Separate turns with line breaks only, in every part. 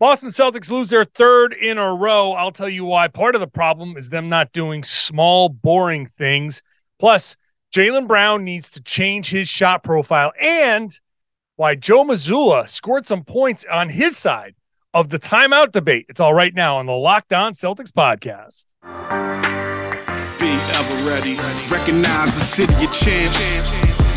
Boston Celtics lose their third in a row. I'll tell you why. Part of the problem is them not doing small, boring things. Plus, Jaylen Brown needs to change his shot profile and why Joe Mazzulla scored some points on his side of the timeout debate. It's all right now on the Locked On Celtics podcast.
Be ever ready. Recognize the city of champs.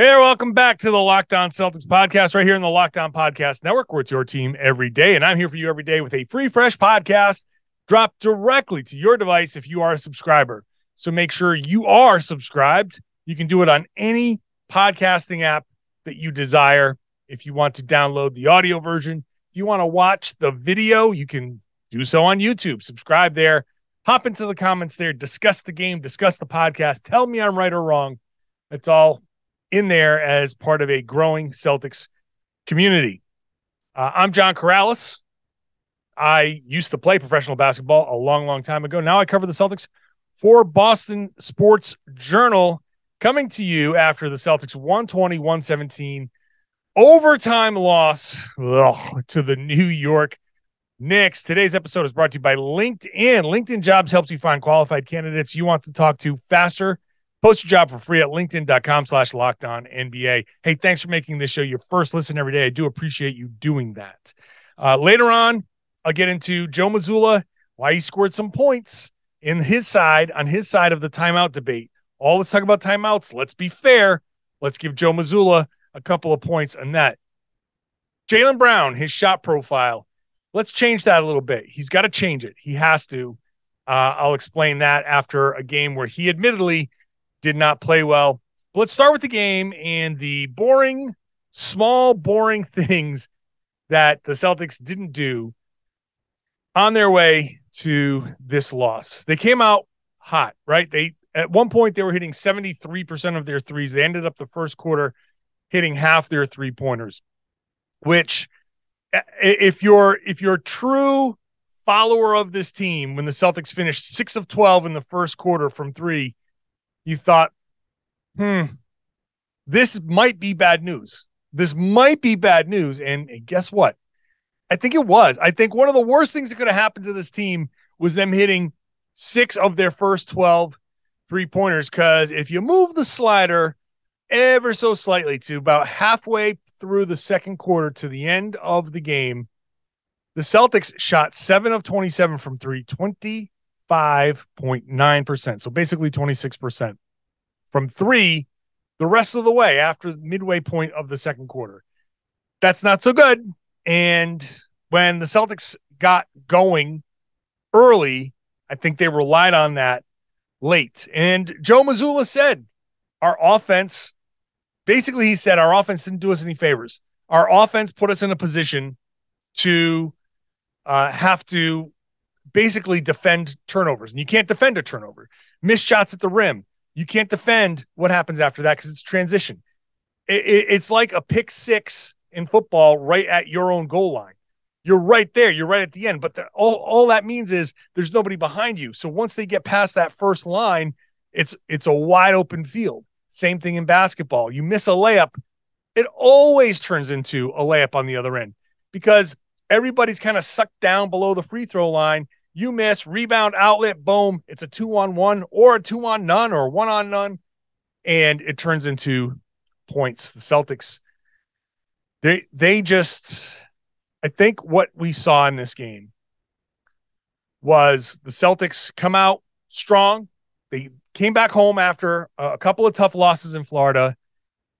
Hey welcome back to the Locked On Celtics podcast, right here in the Locked On Podcast Network, where it's your team every day. And I'm here for you every day with a free, fresh podcast dropped directly to your device if you are a subscriber. So make sure you are subscribed. You can do it on any podcasting app that you desire. If you want to download the audio version, if you want to watch the video, you can do so on YouTube. Subscribe there, hop into the comments there, discuss the game, discuss the podcast, tell me I'm right or wrong. It's all in there as part of a growing Celtics community. Uh, I'm John Karalis. I used to play professional basketball a long, long time ago. Now I cover the Celtics for Boston Sports Journal, coming to you after the Celtics 120 117 overtime loss ugh, to the New York Knicks. Today's episode is brought to you by LinkedIn. LinkedIn Jobs helps you find qualified candidates you want to talk to faster Post your job for free at linkedin.com slash locked on NBA. Hey, thanks for making this show your first listen every day. I do appreciate you doing that. Uh, later on, I'll get into Joe Mazzulla, why he scored some points in his side on his side of the timeout debate. All let's talk about timeouts. Let's be fair. Let's give Joe Mazzulla a couple of points on that. Jaylen Brown, his shot profile. Let's change that a little bit. He's got to change it. He has to. Uh, I'll explain that after a game where he admittedly did not play well. But let's start with the game and the boring, small, boring things that the Celtics didn't do on their way to this loss. They came out hot, right? They at one point they were hitting 73% of their threes. They ended up the first quarter hitting half their three pointers, which if you're if you're true follower of this team when the Celtics finished 6 of 12 in the first quarter from 3, you thought, hmm, this might be bad news. This might be bad news. And guess what? I think it was. I think one of the worst things that could have happened to this team was them hitting six of their first 12 three pointers. Because if you move the slider ever so slightly to about halfway through the second quarter to the end of the game, the Celtics shot seven of 27 from three, 20 5.9%. So basically 26% from three the rest of the way after the midway point of the second quarter. That's not so good. And when the Celtics got going early, I think they relied on that late. And Joe Mazzulla said, our offense, basically, he said, our offense didn't do us any favors. Our offense put us in a position to uh, have to basically defend turnovers, and you can't defend a turnover. Missed shots at the rim, you can't defend what happens after that because it's transition. It, it, it's like a pick six in football right at your own goal line. You're right there. You're right at the end. But the, all, all that means is there's nobody behind you. So once they get past that first line, it's it's a wide open field. Same thing in basketball. You miss a layup, it always turns into a layup on the other end because everybody's kind of sucked down below the free throw line you miss, rebound, outlet, boom. It's a two on one or a two on none or one on none. And it turns into points. The Celtics, they they just I think what we saw in this game was the Celtics come out strong. They came back home after a couple of tough losses in Florida.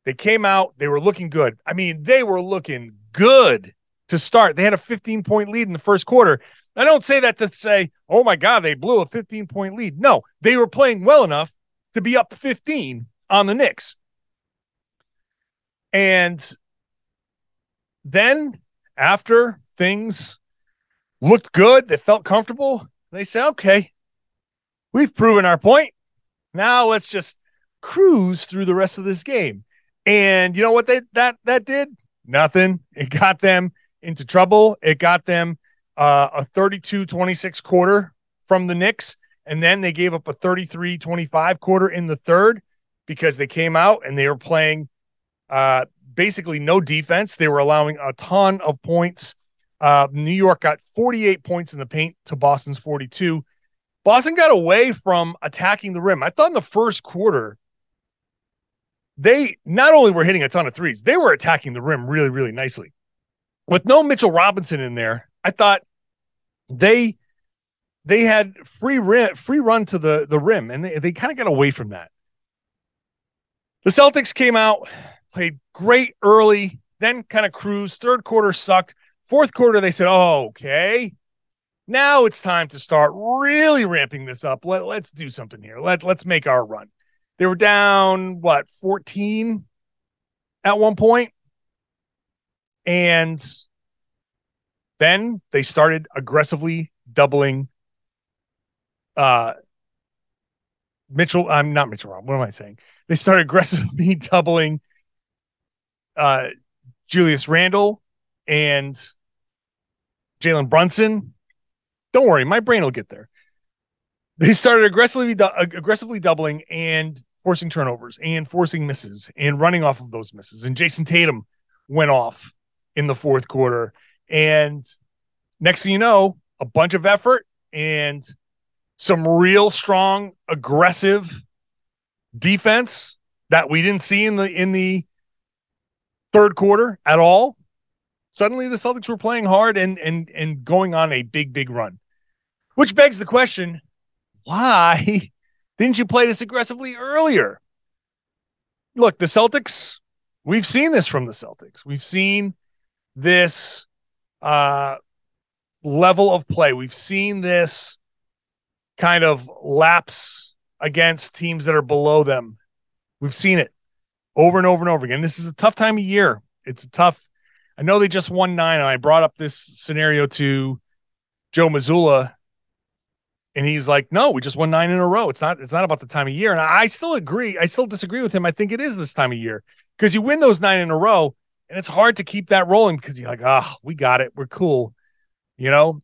They came out, they were looking good. I mean, they were looking good to start. They had a 15 point lead in the first quarter. I don't say that to say, oh my God, they blew a 15 point lead. No, they were playing well enough to be up 15 on the Knicks. And then after things looked good. They felt comfortable. They say, okay, we've proven our point. Now let's just cruise through the rest of this game. And you know what they that that did? Nothing. It got them into trouble. It got them uh, a 32-26 quarter from the Knicks and then they gave up a 33-25 quarter in the third because they came out and they were playing uh, basically no defense. They were allowing a ton of points. Uh, New York got 48 points in the paint to Boston's 42. Boston got away from attacking the rim. I thought in the first quarter, they not only were hitting a ton of threes, they were attacking the rim really, really nicely. With no Mitchell Robinson in there, I thought they they had free rim, free run to the the rim, and they, they kind of got away from that. The Celtics came out, played great early, then kind of cruised. Third quarter sucked. Fourth quarter, they said, oh, okay. Now it's time to start really ramping this up. Let, let's do something here. Let, let's make our run. They were down, what, 14 at one point? And then they started aggressively doubling uh Mitchell. I'm not Mitchell Rob. What am I saying? They started aggressively doubling uh Julius Randle and Jalen Brunson. Don't worry, my brain will get there. They started aggressively aggressively doubling and forcing turnovers and forcing misses and running off of those misses. And Jayson Tatum went off in the fourth quarter. And next thing you know, a bunch of effort and some real strong, aggressive defense that we didn't see in the in the third quarter at all. Suddenly the Celtics were playing hard and and and going on a big, big run. Which begs the question, why didn't you play this aggressively earlier? Look, the Celtics, we've seen this from the Celtics. We've seen this uh level of play. We've seen this kind of lapse against teams that are below them. We've seen it over and over and over again. This is a tough time of year. It's a tough. I know they just won nine, and I brought up this scenario to Joe Mazzulla, and he's like, "No, we just won nine in a row. It's not. It's not about the time of year." And I still agree. I still disagree with him. I think it is this time of year because you win those nine in a row, and it's hard to keep that rolling because you're like, "Ah, oh, we got it. We're cool," you know.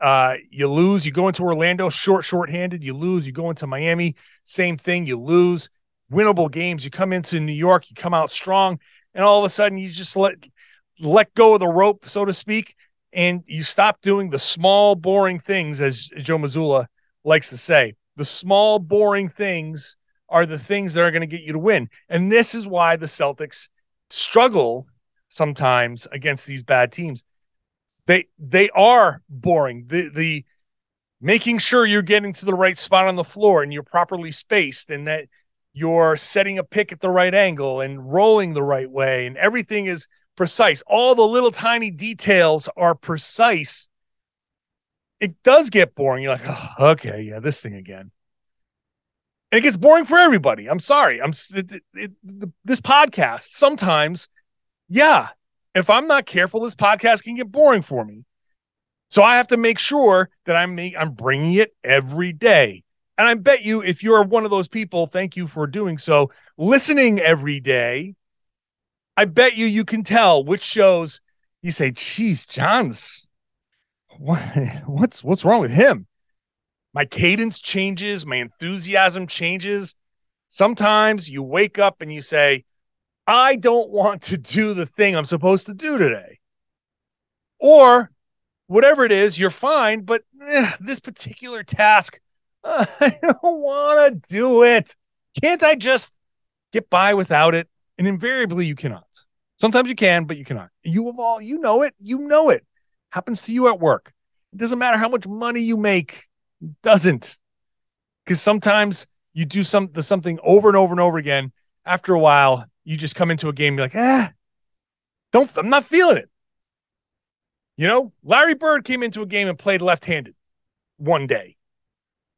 Uh, you lose, you go into Orlando short, short-handed, you lose, you go into Miami, same thing, you lose. Winnable games, you come into New York, you come out strong, and all of a sudden you just let let go of the rope, so to speak, and you stop doing the small, boring things, as Joe Mazzulla likes to say. The small, boring things are the things that are going to get you to win. And this is why the Celtics struggle sometimes against these bad teams they they are boring. The the making sure you're getting to the right spot on the floor and you're properly spaced and that you're setting a pick at the right angle and rolling the right way and everything is precise. All the little tiny details are precise. It does get boring. You're like, oh, okay, yeah, this thing again. And it gets boring for everybody. I'm sorry. I'm it, it, it, this podcast sometimes, yeah, if I'm not careful, this podcast can get boring for me. So I have to make sure that I'm I'm bringing it every day. And I bet you, if you're one of those people, thank you for doing so, listening every day. I bet you you can tell which shows you say, "Geez, John's, what, what's what's wrong with him?" My cadence changes, my enthusiasm changes. Sometimes you wake up and you say, I don't want to do the thing I'm supposed to do today. Or whatever it is, you're fine, but eh, this particular task, uh, I don't want to do it. Can't I just get by without it? And invariably, you cannot. Sometimes you can, but you cannot. You have all, you know it. You know it. Happens to you at work. It doesn't matter how much money you make. It doesn't. Because sometimes you do some the something over and over and over again. After a while, you just come into a game and be like, ah, don't, I'm not feeling it. You know, Larry Bird came into a game and played left handed one day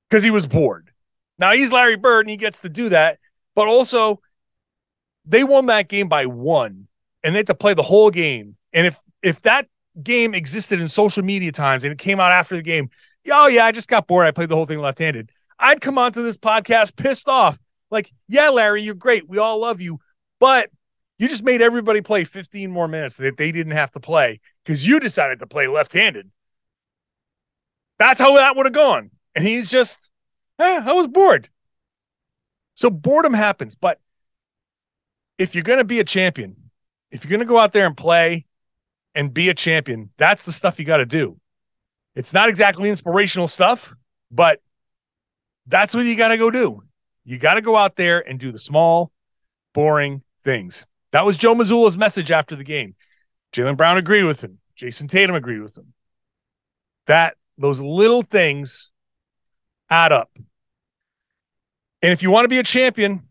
because he was bored. Now he's Larry Bird and he gets to do that, but also they won that game by one and they had to play the whole game. And if if that game existed in social media times and it came out after the game, oh yeah, I just got bored. I played the whole thing left-handed. I'd come onto this podcast pissed off. Like, yeah, Larry, you're great. We all love you, but you just made everybody play 15 more minutes that they didn't have to play because you decided to play left-handed. That's how that would have gone. And he's just, eh, I was bored. So boredom happens, but if you're going to be a champion, if you're going to go out there and play and be a champion, that's the stuff you got to do. It's not exactly inspirational stuff, but that's what you got to go do. You got to go out there and do the small, boring things. That was Joe Mazzulla's message after the game. Jaylen Brown agreed with him. Jayson Tatum agreed with him. That those little things add up. And if you want to be a champion,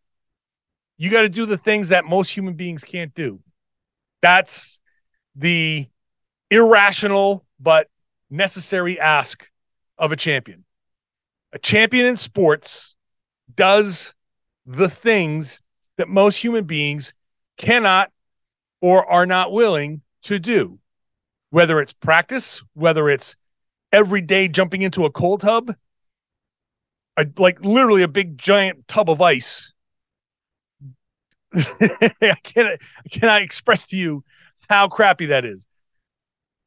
you got to do the things that most human beings can't do. That's the irrational but necessary ask of a champion. A champion in sports does the things that most human beings cannot or are not willing to do, whether it's practice, whether it's every day jumping into a cold tub, a, like literally a big giant tub of ice. I cannot, I cannot express to you how crappy that is.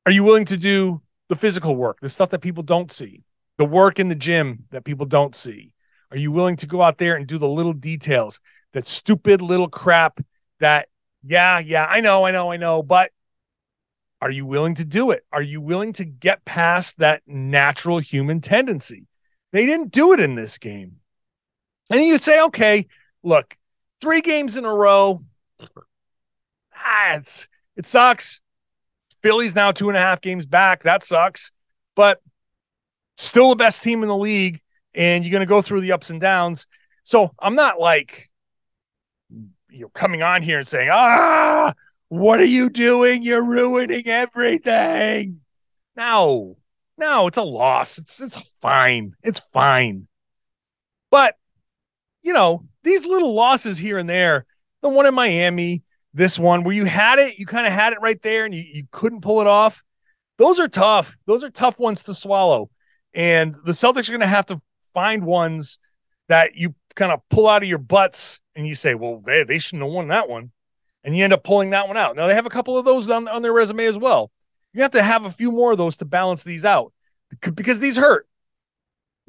Are you willing to do the physical work, the stuff that people don't see, the work in the gym that people don't see? Are you willing to go out there and do the little details, that stupid little crap that, yeah, yeah, I know, I know, I know, but are you willing to do it? Are you willing to get past that natural human tendency? They didn't do it in this game. And you say, okay, look, three games in a row. Ah, it sucks. Philly's now two and a half games back. That sucks. But still the best team in the league. And you're going to go through the ups and downs. So I'm not like, you know, coming on here and saying, ah, what are you doing? You're ruining everything. No, no, it's a loss. It's it's fine. It's fine. But you know, these little losses here and there, the one in Miami, this one where you had it, you kind of had it right there and you, you couldn't pull it off. Those are tough. Those are tough ones to swallow. And the Celtics are going to have to find ones that you kind of pull out of your butts and you say, well, they, they shouldn't have won that one. And you end up pulling that one out. Now, they have a couple of those on, on their resume as well. You have to have a few more of those to balance these out because these hurt.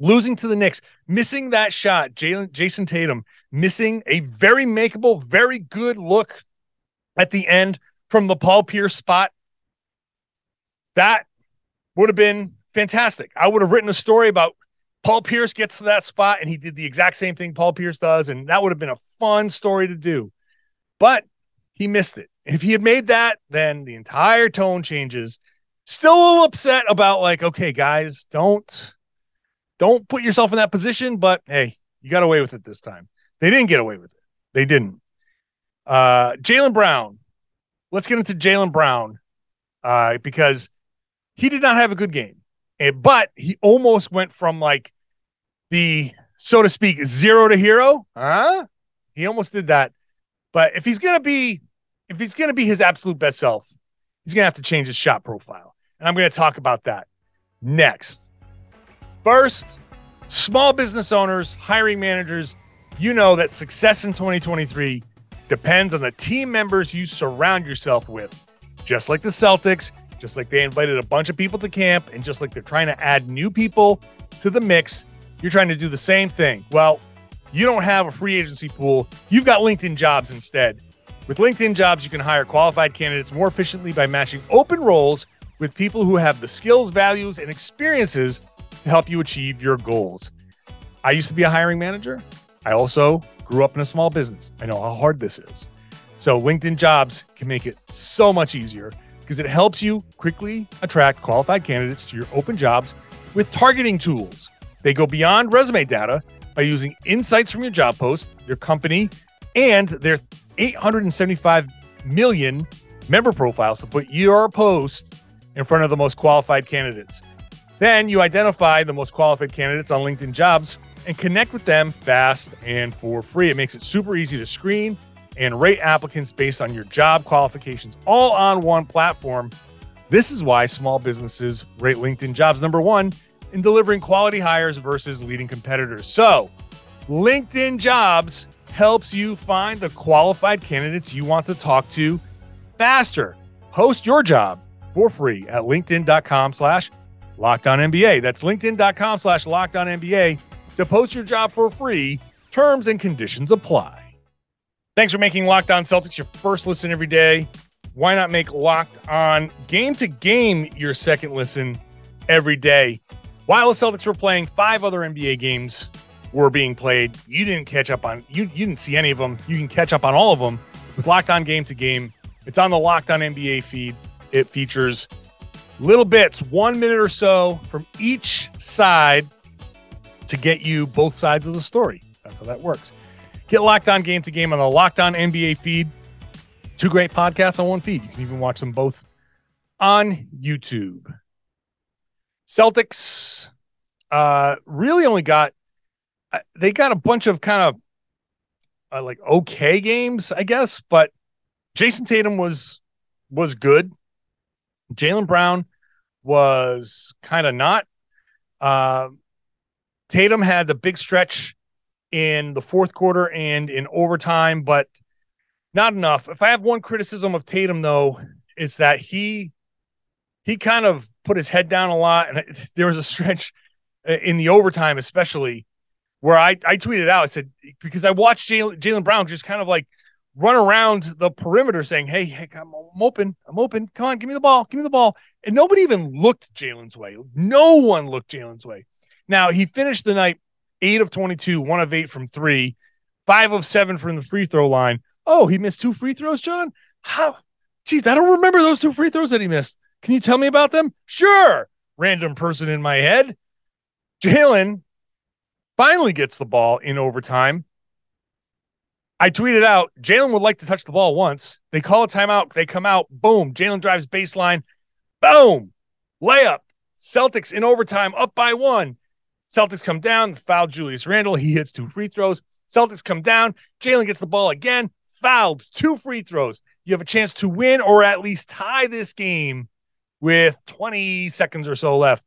Losing to the Knicks, missing that shot, Jaylen Jayson Tatum missing a very makeable, very good look at the end from the Paul Pierce spot. That would have been fantastic. I would have written a story about Paul Pierce gets to that spot and he did the exact same thing Paul Pierce does, and that would have been a fun story to do. But he missed it. If he had made that, then the entire tone changes. Still a little upset about like, okay, guys, don't don't put yourself in that position, but hey, you got away with it this time. They didn't get away with it. They didn't. Uh Jaylen Brown. Let's get into Jaylen Brown. Uh, because he did not have a good game. And, but he almost went from like the so to speak zero to hero. Huh? He almost did that. But if he's gonna be if he's gonna be his absolute best self, he's gonna have to change his shot profile. And I'm gonna talk about that next. First, small business owners, hiring managers, you know that success in 2023 depends on the team members you surround yourself with. Just like the Celtics, just like they invited a bunch of people to camp, and just like they're trying to add new people to the mix, you're trying to do the same thing. Well, you don't have a free agency pool, you've got LinkedIn jobs instead. With LinkedIn jobs, you can hire qualified candidates more efficiently by matching open roles with people who have the skills, values, and experiences to help you achieve your goals. I used to be a hiring manager. I also grew up in a small business. I know how hard this is. So, LinkedIn jobs can make it so much easier because it helps you quickly attract qualified candidates to your open jobs with targeting tools. They go beyond resume data by using insights from your job post, your company, and their 875 million member profiles to put your post in front of the most qualified candidates. Then you identify the most qualified candidates on LinkedIn jobs and connect with them fast and for free. It makes it super easy to screen and rate applicants based on your job qualifications all on one platform. This is why small businesses rate LinkedIn jobs number one in delivering quality hires versus leading competitors. So, LinkedIn jobs helps you find the qualified candidates you want to talk to faster. Post your job for free at linkedin.com slash locked on That's linkedin.com slash locked on to post your job for free. Terms and conditions apply. Thanks for making Locked On Celtics your first listen every day. Why not make Locked On Game to Game your second listen every day? While the Celtics were playing, five other NBA games were being played. You didn't catch up on you you didn't see any of them. You can catch up on all of them with Locked On Game to Game. It's on the Locked On NBA feed. It features little bits, one minute or so from each side to get you both sides of the story. That's how that works. Get Locked On Game to Game on the Locked On NBA feed. Two great podcasts on one feed. You can even watch them both on YouTube. Celtics uh, really only got uh, they got a bunch of kind of uh, like okay games, I guess, but Jayson Tatum was was good. Jaylen Brown was kind of not. Uh, Tatum had the big stretch in the fourth quarter and in overtime, but not enough. If I have one criticism of Tatum, though, it's that he he kind of put his head down a lot, and there was a stretch uh, in the overtime, especially where I I tweeted out. I said because I watched Jaylen Brown just kind of like run around the perimeter saying, "Hey, hey, I'm, I'm open, I'm open. Come on, give me the ball, give me the ball." And nobody even looked Jaylen's way. No one looked Jaylen's way. Now he finished the night eight of 22, one of eight from three, five of seven from the free throw line. Oh, he missed two free throws, John? How? Geez, I don't remember those two free throws that he missed. Can you tell me about them? Sure. Random person in my head. Jaylen finally gets the ball in overtime. I tweeted out Jaylen would like to touch the ball once. They call a timeout. They come out. Boom. Jaylen drives baseline. Boom. Layup. Celtics in overtime up by one. Celtics come down, foul Julius Randle. He hits two free throws. Celtics come down. Jaylen gets the ball again, fouled, two free throws. You have a chance to win or at least tie this game with 20 seconds or so left.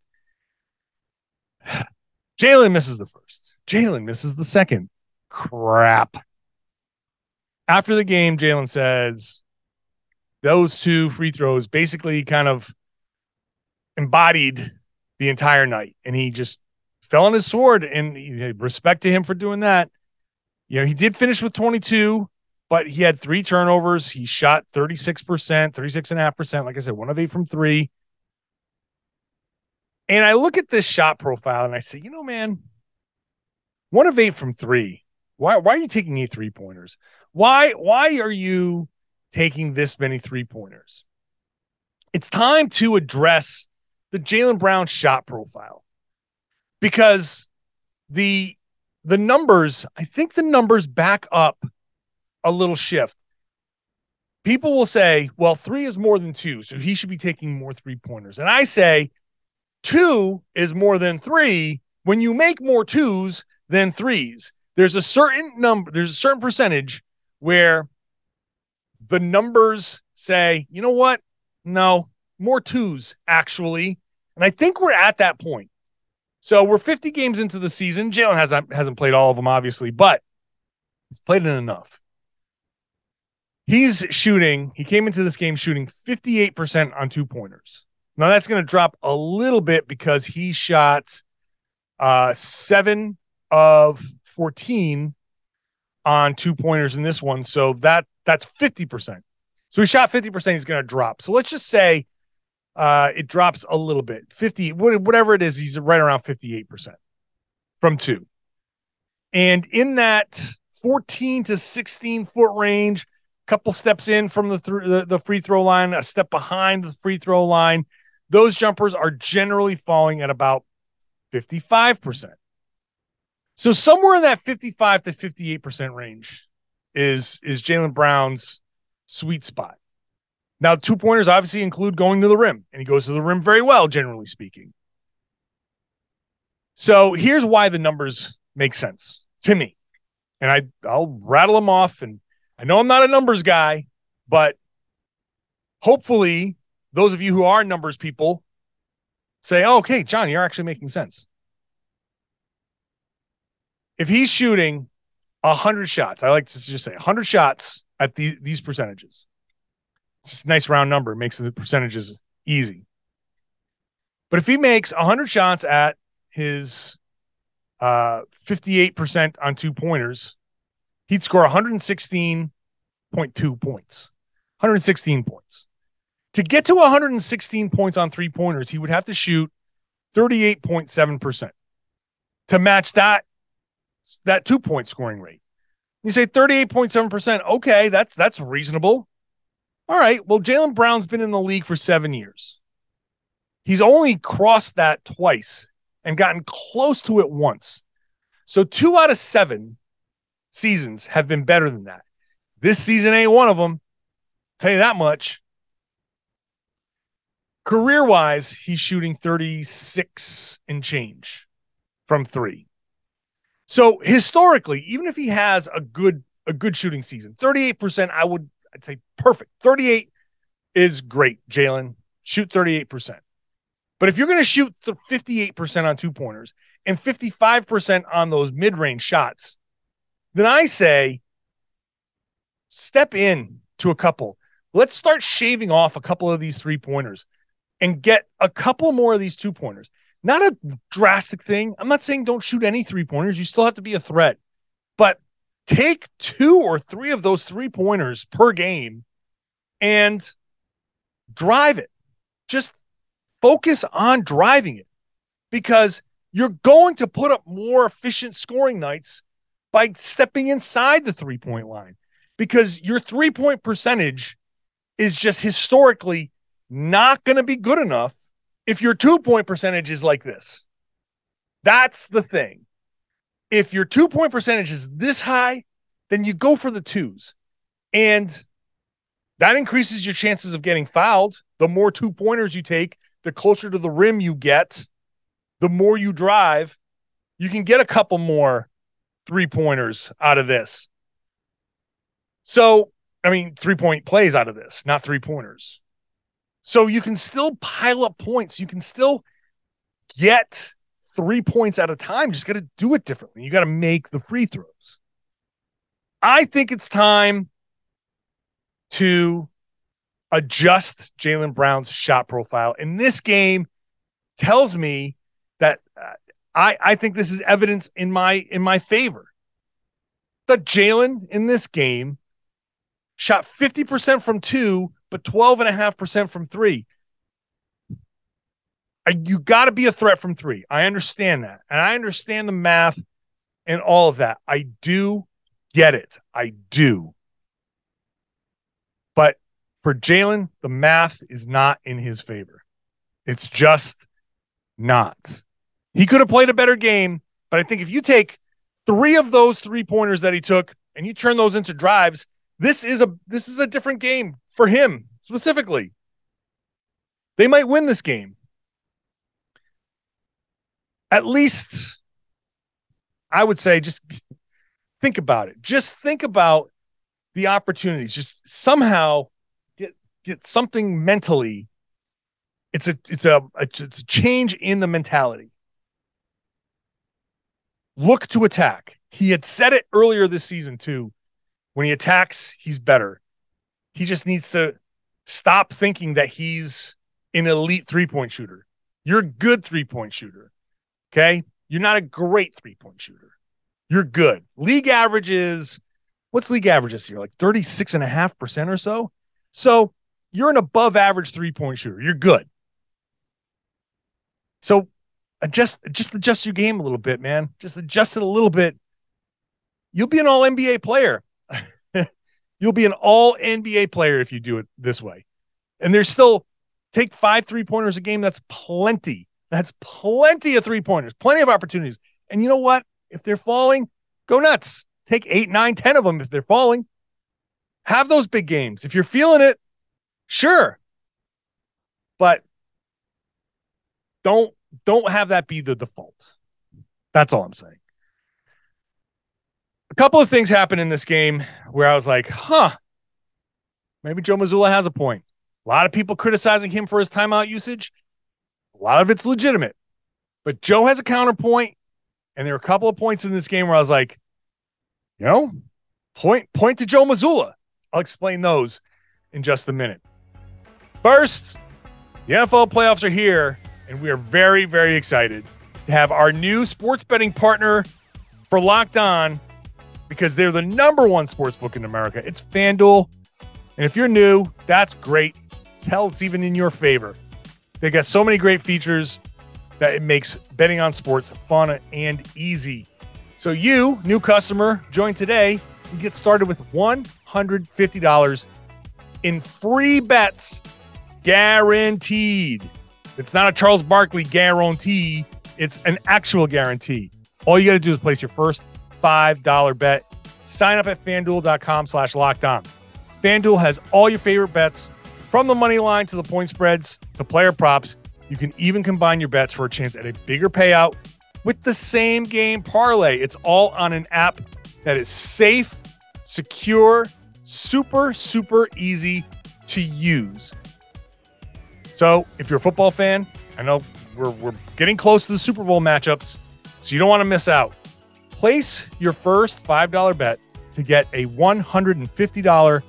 Jaylen misses the first. Jaylen misses the second. Crap. After the game, Jaylen says those two free throws basically kind of embodied the entire night. And he just fell on his sword and respect to him for doing that. You know, he did finish with 22, but he had three turnovers. He shot 36%, 36.5%. Like I said, one of eight from three. And I look at this shot profile and I say, you know, man, one of eight from three. Why, why are you taking eight three pointers? Why, why are you taking this many three pointers? It's time to address the Jaylen Brown shot profile because the the numbers, I think the numbers back up a little shift. People will say, well, three is more than two, so he should be taking more three pointers. And I say, two is more than three when you make more twos than threes. There's a certain number, there's a certain percentage where the numbers say, you know what? No, more twos, actually. And I think we're at that point. So we're 50 games into the season. Jaylen hasn't hasn't played all of them, obviously, but he's played it enough. He's shooting, he came into this game shooting 58% on two pointers. Now that's going to drop a little bit because he shot uh, seven of 14 on two pointers in this one. So that that's 50%. So he shot 50%, he's going to drop. So let's just say uh, it drops a little bit 50, whatever it is, he's right around 58% from two. And in that 14 to 16 foot range, couple steps in from the, th- the, the free throw line, a step behind the free throw line, those jumpers are generally falling at about 55%. So somewhere in that 55 to 58% range is is Jaylen Brown's sweet spot. Now, two pointers obviously include going to the rim, and he goes to the rim very well, generally speaking. So here's why the numbers make sense to me. And I, I'll rattle them off. And I know I'm not a numbers guy, but hopefully those of you who are numbers people say, oh, okay, John, you're actually making sense. If he's shooting 100 shots, I like to just say 100 shots at the, these percentages. It's a nice round number, makes the percentages easy. But if he makes 100 shots at his uh, 58% on two pointers, he'd score 116.2 points. 116 points. To get to 116 points on three pointers, he would have to shoot 38.7% to match that that two point scoring rate. You say 38.7%. Okay, that's that's reasonable. All right. Well, Jaylen Brown's been in the league for seven years. He's only crossed that twice and gotten close to it once. So two out of seven seasons have been better than that. This season ain't one of them. Tell you that much. Career wise, he's shooting 36 and change from three. So historically, even if he has a good a good shooting season, 38%, I would I'd say perfect. 38 is great, Jaylen. Shoot 38%. But if you're going to shoot 58% on two pointers and 55% on those mid-range shots, then I say step in to a couple. Let's start shaving off a couple of these three pointers and get a couple more of these two pointers. Not a drastic thing. I'm not saying don't shoot any three pointers. You still have to be a threat. But take two or three of those three pointers per game and drive it. Just focus on driving it because you're going to put up more efficient scoring nights by stepping inside the three point line because your three point percentage is just historically not going to be good enough if your two point percentage is like this. That's the thing. If your two point percentage is this high, then you go for the twos. And that increases your chances of getting fouled. The more two pointers you take, the closer to the rim you get, the more you drive. You can get a couple more three pointers out of this. So, I mean, three point plays out of this, not three pointers. So you can still pile up points. You can still get three points at a time. Just got to do it differently. You got to make the free throws. I think it's time to adjust Jaylen Brown's shot profile. And this game tells me that uh, I, I think this is evidence in my in my favor. That Jaylen in this game shot 50% from two, but 12.5% from three. You got to be a threat from three. I understand that. And I understand the math and all of that. I do get it. I do. But for Jaylen, the math is not in his favor. It's just not. He could have played a better game, but I think if you take three of those three pointers that he took and you turn those into drives, this is a this is a different game for him specifically. They might win this game. At least I would say just think about it. Just think about the opportunities. Just somehow get get something mentally. It's a it's a, it's a change in the mentality. Look to attack. He had said it earlier this season too. When he attacks, he's better. He just needs to stop thinking that he's an elite three point shooter. You're a good three point shooter. Okay. You're not a great three point shooter you're good. League average is what's league average this year? Like 36.5% or so. So you're an above average three point shooter. You're good. So adjust just adjust your game a little bit, man. Just adjust it a little bit. You'll be an all NBA player. You'll be an all NBA player if you do it this way. And there's still take five three pointers a game. That's plenty. That's plenty of three pointers, plenty of opportunities. And you know what? If they're falling, go nuts. Take eight, nine, ten of them if they're falling. Have those big games. If you're feeling it, sure. But don't don't have that be the default. That's all I'm saying. A couple of things happened in this game where I was like, huh, maybe Joe Mazzulla has a point. A lot of people criticizing him for his timeout usage. A lot of it's legitimate. But Joe has a counterpoint, and there are a couple of points in this game where I was like, you know, point point to Joe Mazzulla. I'll explain those in just a minute. First, the NFL playoffs are here, and we are very, very excited to have our new sports betting partner for Locked On because they're the number one sports book in America. It's FanDuel. And if you're new, that's great. Hell, it's even in your favor. They got so many great features that it makes betting on sports fun and easy. So you, new customer, join today and get started with $150 in free bets guaranteed. It's not a Charles Barkley guarantee, it's an actual guarantee. All you got to do is place your first $5 bet. Sign up at fanduel.com slash locked on. FanDuel has all your favorite bets from the money line to the point spreads to player props. You can even combine your bets for a chance at a bigger payout with the same game parlay. It's all on an app that is safe, secure, super, super easy to use. So if you're a football fan, I know we're, we're getting close to the Super Bowl matchups, so you don't want to miss out. Place your first $5 bet to get a $150,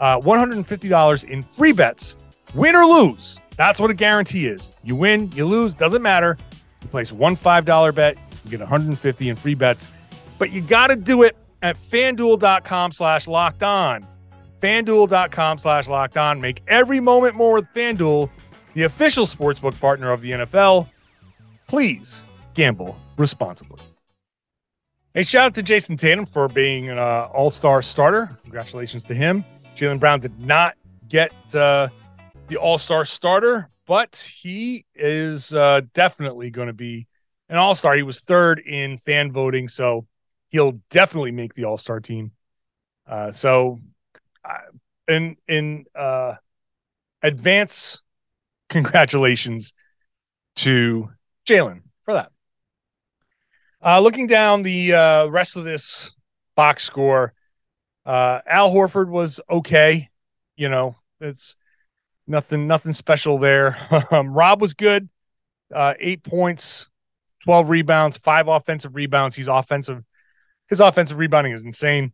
uh, $150 in free bets, win or lose. That's what a guarantee is. You win, you lose, doesn't matter. You place one $5 bet, you get 150 in free bets. But you got to do it at fanduel.com slash locked on. Fanduel.com slash locked on. Make every moment more with Fanduel, the official sportsbook partner of the NFL. Please gamble responsibly. Hey, shout out to Jayson Tatum for being an uh, all star starter. Congratulations to him. Jaylen Brown did not get uh, the all star starter, but he is uh, definitely going to be an all star. He was third in fan voting, so he'll definitely make the all star team. Uh, so, in in uh, advance, congratulations to Jaylen for that. Uh, looking down the uh, rest of this box score, uh, Al Horford was okay. You know, it's nothing, nothing special there. um, Rob was good. Uh, eight points, 12 rebounds, five offensive rebounds. He's offensive. His offensive rebounding is insane.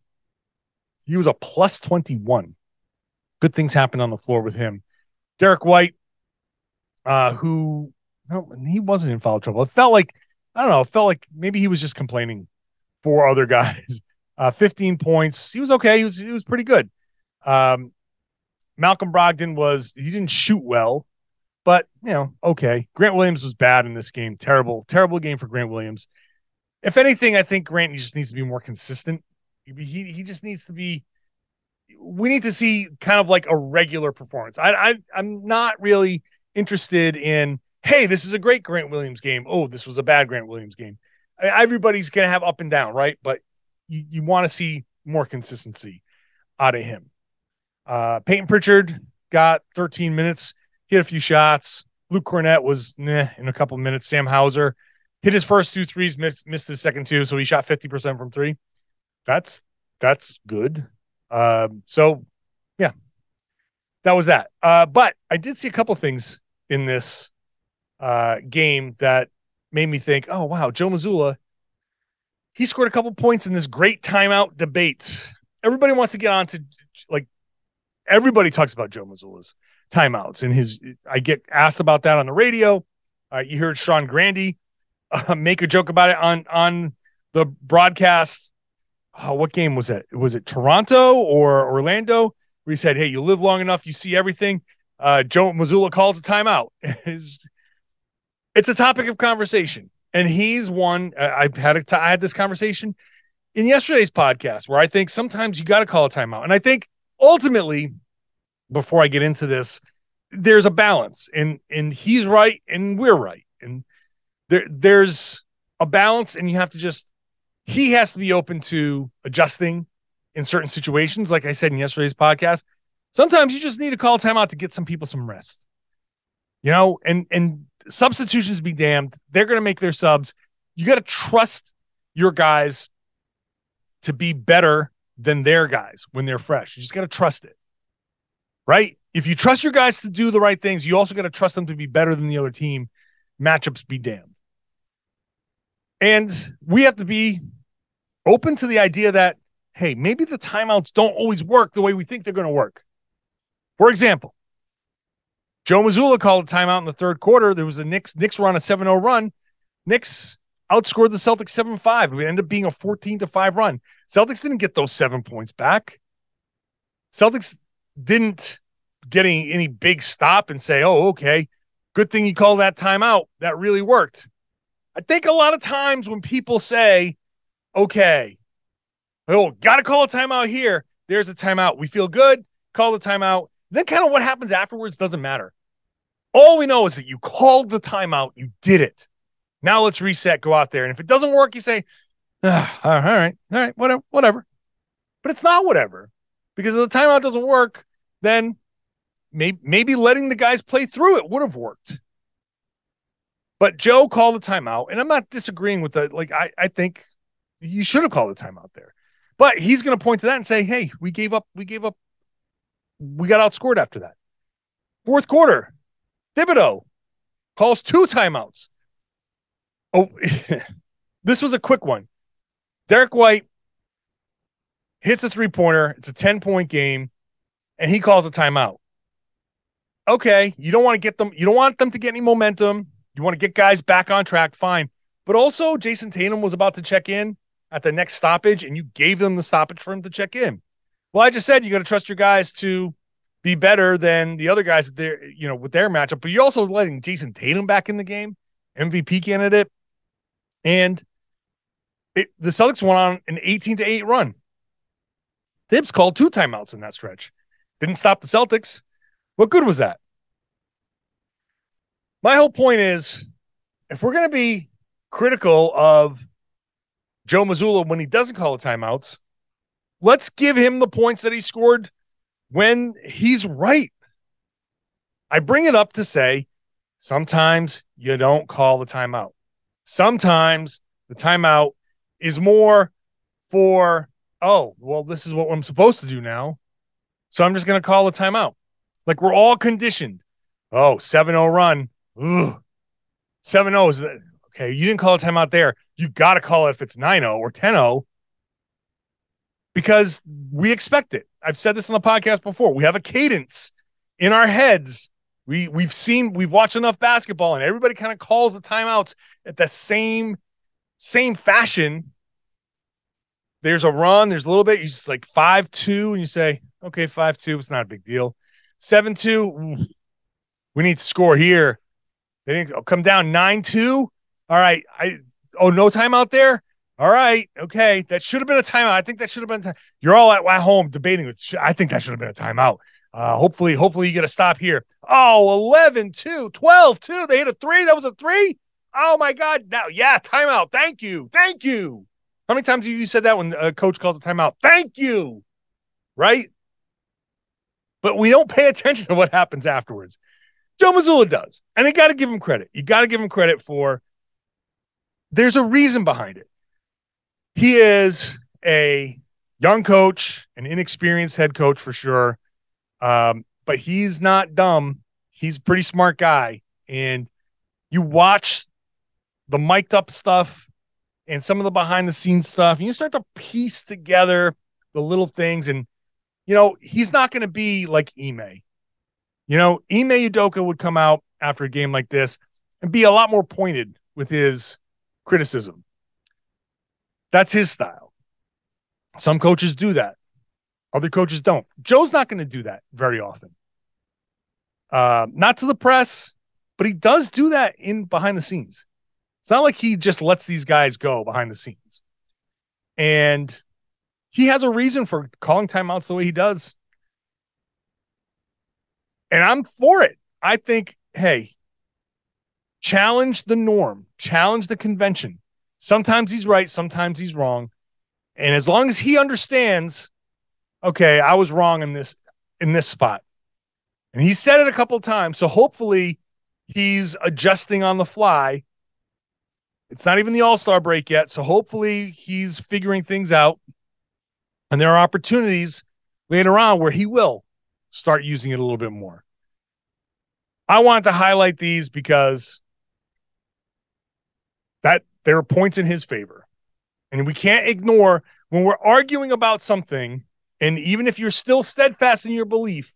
He was a plus 21. Good things happened on the floor with him. Derrick White, uh, who no, he wasn't in foul trouble. It felt like I don't know. It felt like maybe he was just complaining for other guys. Uh, 15 points. He was okay. He was he was pretty good. Um, Malcolm Brogdon was he didn't shoot well, but you know, okay. Grant Williams was bad in this game. Terrible, terrible game for Grant Williams. If anything, I think Grant just needs to be more consistent. He he just needs to be. We need to see kind of like a regular performance. I, I I'm not really interested in hey, this is a great Grant Williams game. Oh, this was a bad Grant Williams game. everybody's going to have up and down, right? But you, you want to see more consistency out of him. Uh, Peyton Pritchard got 13 minutes, hit a few shots. Luke Kornet was in a couple minutes. Sam Hauser hit his first two threes, missed, missed his second two, so he shot 50% from three. That's that's good. Um, so yeah, that was that. Uh, but I did see a couple things in this uh, game that made me think, oh wow, Joe Mazzulla, he scored a couple points in this great timeout debate. Everybody wants to get on to like everybody talks about Joe Mazzulla's timeouts and his. I get asked about that on the radio. Uh, you heard Sean Grande uh, make a joke about it on on the broadcast. Uh, what game was it? Was it Toronto or Orlando? Where he said, "Hey, you live long enough, you see everything." Uh, Joe Mazzulla calls a timeout. it's a topic of conversation. And he's one I've had a I had this conversation in yesterday's podcast where I think sometimes you got to call a timeout. And I think ultimately, before I get into this, there's a balance and and he's right and we're right. And there there's a balance and you have to just he has to be open to adjusting in certain situations. Like I said in yesterday's podcast, sometimes you just need to call timeout to get some people some rest. You know, and and substitutions be damned. They're going to make their subs. You got to trust your guys to be better than their guys when they're fresh. You just got to trust it. Right? if you trust your guys to do the right things, you also got to trust them to be better than the other team. Matchups be damned. And we have to be open to the idea that, hey, maybe the timeouts don't always work the way we think they're going to work. For example, Joe Mazzulla called a timeout in the third quarter. There was a Knicks, Knicks were on a 7 0 run. Knicks outscored the Celtics 7 5. It ended up being a 14 to 5 run. Celtics didn't get those seven points back. Celtics didn't get any, any big stop and say, oh, okay, good thing you called that timeout. That really worked. I think a lot of times when people say, okay, oh, got to call a timeout here, there's a timeout. We feel good, call the timeout. Then kind of what happens afterwards doesn't matter. All we know is that you called the timeout, you did it. Now let's reset, go out there. And if it doesn't work, you say, ah, all right, all right, whatever, whatever. But it's not whatever because if the timeout doesn't work, then maybe, maybe letting the guys play through it would have worked. But Joe called the timeout, and I'm not disagreeing with that. Like, I, I think you should have called the timeout there. But he's going to point to that and say, hey, we gave up, we gave up, we got outscored after that. Fourth quarter, Thibodeau calls two timeouts. Oh, this was a quick one. Derrick White hits a three pointer. It's a 10 point game, and he calls a timeout. Okay, you don't want to get them, you don't want them to get any momentum. You want to get guys back on track, fine. But also, Jayson Tatum was about to check in at the next stoppage, and you gave them the stoppage for him to check in. Well, I just said you got to trust your guys to be better than the other guys that they're, you know, with their matchup. But you're also letting Jayson Tatum back in the game, MVP candidate. And it, the Celtics went on an 18 to 8 run. Thibs called two timeouts in that stretch. Didn't stop the Celtics. What good was that? My whole point is if we're going to be critical of Joe Mazzulla when he doesn't call the timeouts, let's give him the points that he scored when he's right. I bring it up to say sometimes you don't call the timeout. Sometimes the timeout is more for, oh, well, this is what I'm supposed to do now. So I'm just going to call a timeout. Like we're all conditioned. Oh, 7 0 run. 7 0 is okay. You didn't call a timeout there. You got to call it if it's 9 0 or 10 0 because we expect it. I've said this on the podcast before. We have a cadence in our heads. We we've seen we've watched enough basketball and everybody kind of calls the timeouts at the same same fashion. There's a run, there's a little bit, you just like 5-2 and you say, "Okay, 5-2, it's not a big deal." 7-2, we need to score here. They didn't oh, come down 9-2. All right, I oh no timeout there. All right. Okay. That should have been a timeout. I think that should have been. You're all at, home debating. With, I think that should have been a timeout. Uh, hopefully, hopefully you get a stop here. Oh, 11, 2, 12, 2. They hit a three. That was a three. Oh my God. Now, yeah, timeout. Thank you. Thank you. How many times have you said that when a coach calls a timeout? Thank you. Right. But we don't pay attention to what happens afterwards. Joe Mazzulla does. And you got to give him credit. You got to give him credit for there's a reason behind it he is a young coach, an inexperienced head coach for sure. Um, but he's not dumb. He's a pretty smart guy. And you watch the mic'd up stuff and some of the behind the scenes stuff, and you start to piece together the little things. And, you know, he's not going to be like Ime. You know, Ime Udoka would come out after a game like this and be a lot more pointed with his criticism. That's his style. Some coaches do that. Other coaches don't. Joe's not going to do that very often. Uh, not to the press, but he does do that in behind the scenes. It's not like he just lets these guys go behind the scenes. And he has a reason for calling timeouts the way he does. And I'm for it. I think, hey, challenge the norm, challenge the convention. Sometimes he's right, sometimes he's wrong. And as long as he understands, okay, I was wrong in this in this spot. And he said it a couple times, so hopefully he's adjusting on the fly. It's not even the All-Star break yet, so hopefully he's figuring things out. And there are opportunities later on where he will. start using it a little bit more. I wanted to highlight these because that there are points in his favor. And we can't ignore when we're arguing about something, and even if you're still steadfast in your belief,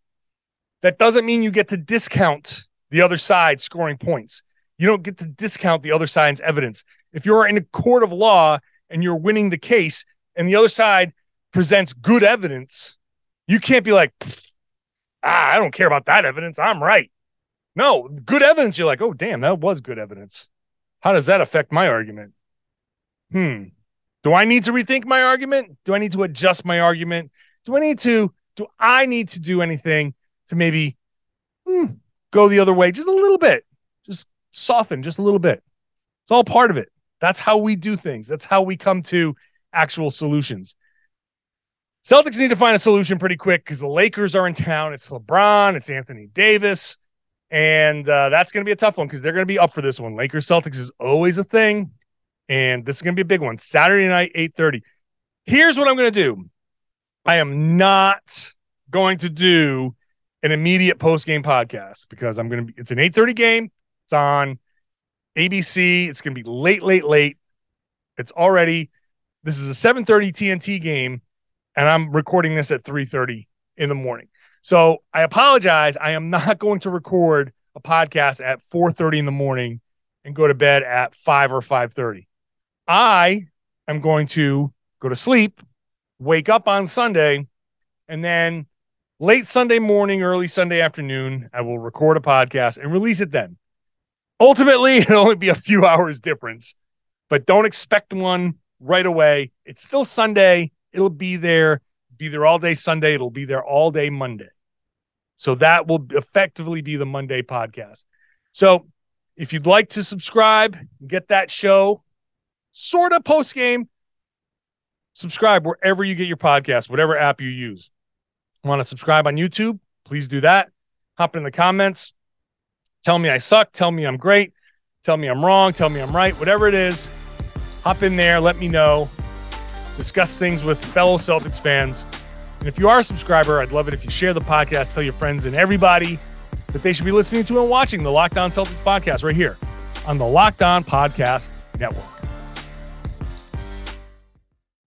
that doesn't mean you get to discount the other side scoring points. You don't get to discount the other side's evidence. If you're in a court of law and you're winning the case and the other side presents good evidence, you can't be like, ah, I don't care about that evidence. I'm right. No, good evidence. You're like, oh, damn, that was good evidence. How does that affect my argument? Hmm. Do I need to rethink my argument? Do I need to adjust my argument? Do I need to, do I need to do anything to maybe hmm, go the other way just a little bit? Just soften just a little bit. It's all part of it. That's how we do things. That's how we come to actual solutions. Celtics need to find a solution pretty quick because the Lakers are in town. It's LeBron, it's Anthony Davis, and uh, that's going to be a tough one because they're going to be up for this one. Lakers Celtics is always a thing, and this is going to be a big one. Saturday night, eight thirty. Here's what I'm going to do. I am not going to do an immediate post game podcast because I'm going to be. It's an eight thirty game. It's on ABC. It's going to be late, late, late. It's already. This is a 7:30 TNT game and I'm recording this at 3:30 in the morning. So I apologize. I am not going to record a podcast at 4:30 in the morning and go to bed at 5 or 5:30. I am going to go to sleep, wake up on Sunday, and then late Sunday morning, early Sunday afternoon, I will record a podcast and release it then. Ultimately, it'll only be a few hours difference, but don't expect one right away. It's still Sunday. It'll be there, be there all day Sunday. It'll be there all day Monday. So that will effectively be the Monday podcast. So if you'd like to subscribe, and get that show sort of post game, subscribe wherever you get your podcast, whatever app you use. Want to subscribe on YouTube? Please do that. Hop in the comments. Tell me I suck. Tell me I'm great. Tell me I'm wrong. Tell me I'm right. Whatever it is, hop in there. Let me know discuss things with fellow Celtics fans. And if you are a subscriber, I'd love it if you share the podcast, tell your friends and everybody that they should be listening to and watching the Locked On Celtics podcast right here on the Locked On Podcast Network.